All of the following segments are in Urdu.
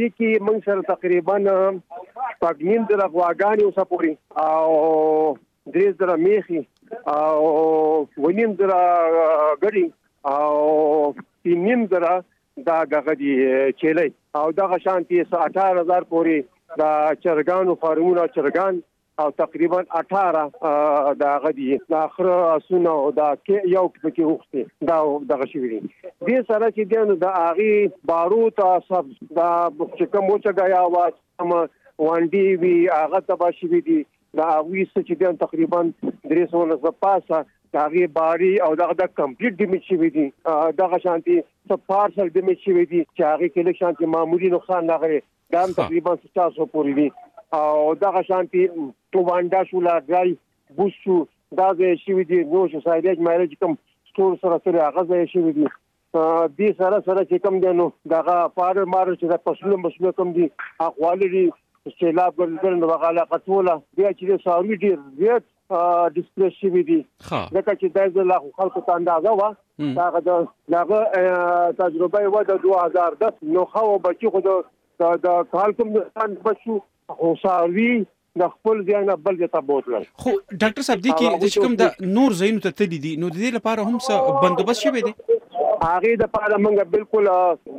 دې کې موږ سره تقریباً پګنیم د غواګانی اوسه پوری او درې زره میخي، او ونیم زره غړي او نیم زره دا دغه دی چيلي او دا شانتي 18000 پوری دا چرګانو فارمونه، چرګان او تقریباً 18 دا غدي د اخر اسونه او دا کې یو پکې وخته دا شي وی دي. سره چې دنه د اغي باروت او سب دا چې کوم غیا واچ هم وانډي وی هغه تبا شي وی دي. دا وی چې دنه تقریباً درې سوه نه پاسه داغي باري او دغه د کمپلیټ ډیمیج شوی دي. دغه شانتي څه پارسل ډیمیج شوی دي چې هغه کې له شانتي معمولی نقصان نه غري دا تقریباً 600 پورې دي. او دغه شانتي تواندا شو لا ځای بوشو دا ځای شي دي نو چې سایډ مایلج کوم ستور سره سره هغه ځای شي دي دې سره سره چې کوم دي نو دغه پاره مار چې د پښلو مسلو کوم دي اقوال دي چې لا ګرځل نو هغه علاقه ټوله بیا چې ساروي دي زیات ډیسپلی شي دي ځکه چې د زله خلکو ته اندازه و دا دغه تجربه و د 2010 نو خو بچي خو د د کال کوم بچو خو ساروي د خپل ځای نه بل ځای ته بوتل خو ډاکټر صاحب دي کې د کوم د نور زینو ته تللی دي نو د دې لپاره هم څه بندوبست شوی دی؟ هغه د لپاره موږ بالکل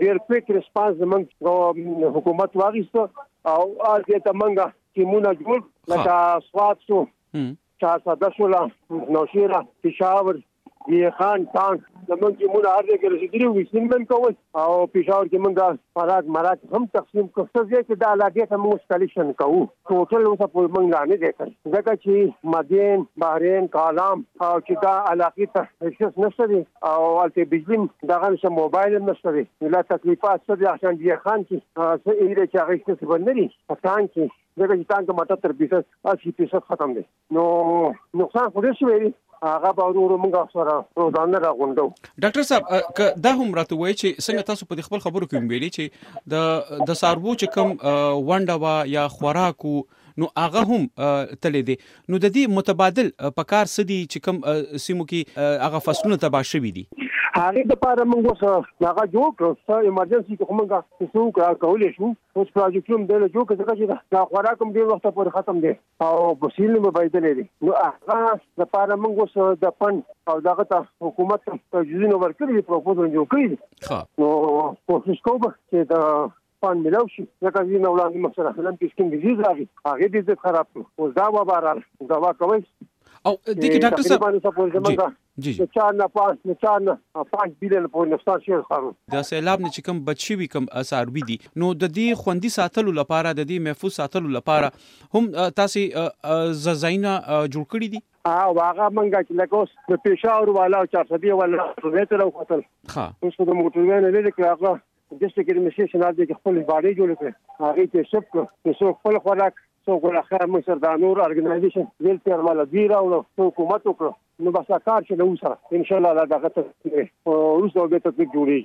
ډیر کویک ریسپانس موږ حکومت واغیسته او هغه ته موږ چې مونږ جوړ لکه سواد شو چا ساده شو لا نوشیره پېښور یې خان تان زمونږ چې مونږ هر ځای کې رسیدلی وي سیمن کول او پېښور کې مونږ د فرات مرات هم تقسیم کوو څه چې د علاقې ته مونږ سټالیشن کوو ټوټل اوسه په مونږ نه دي کړ ځکه چې مدین، بحرین، کالام. او چې دا علاقې ته هیڅ نشته دي او البته بجلی دغه نشه موبایل هم نشته دي لا تکلیفات څه دي عشان دی خان کې څه ایره چې هغه څه باندې دي پتان کې دغه چې تانګه ماته تر 20 80% ختم دي نو، نقصان خو دې شوی هغه به ورو موږ سره روزانه راغونډو ډاکټر صاحب دا هم راته وایي چې څنګه تاسو په خپل خبرو کې ویلي چې د د ساربو چې کوم ونډه وا یا خوراکو نو هغه هم تلې دي نو د دې متبادل په کار سدي چې کوم سیمو کې هغه فصلونه تبا شوي دي؟ هغه د پاره موږ اوس هغه جوړ کړو چې ایمرجنسي کې موږ څه وکړو کولای شو اوس پروژې کوم دله جوړ کړو چې دا خوراک هم ډیر وخت پورې ختم دي او بسیل مې بایدلې دي نو هغه د پاره موږ اوس د فند او دغه ته حکومت ته تجویز ورکړي پروپوزل جوړ کړی نو کوشش کوم چې دا فان ملو شي ځکه چې نو وړاندې مثلا فلم کې سکین ډیزیز راغی هغه دې خراب اوس دا و بارال دا وا کوي او د کې ډاکټر صاحب جی جی۔ چار نه پاس نه چار نه 5 بلین په نقصان شي خارو د سیلاب نه چې کوم بچي وي کوم اثر وي دي نو د دې خوندي ساتلو لپاره د دې محفوظ ساتلو لپاره هم تاسو ززاینه جوړ کړی دي؟ ها واغه منګه چې لکه د پېښور والا 400 والا روزه ته وختل ها اوس د موټرونه نه لري کې هغه د ډیسټریکټ ایډمنسټریشن د خپل باندې جوړ کړ هغه چې شپ کو څو خپل خوراک څو ګل خیر مصر د نور ارګنایزیشن ویل تر مال دی راو حکومت وکړو نو بس دا کار چې له اوسه ان شاء الله دا دغه او اوس به ته جوړي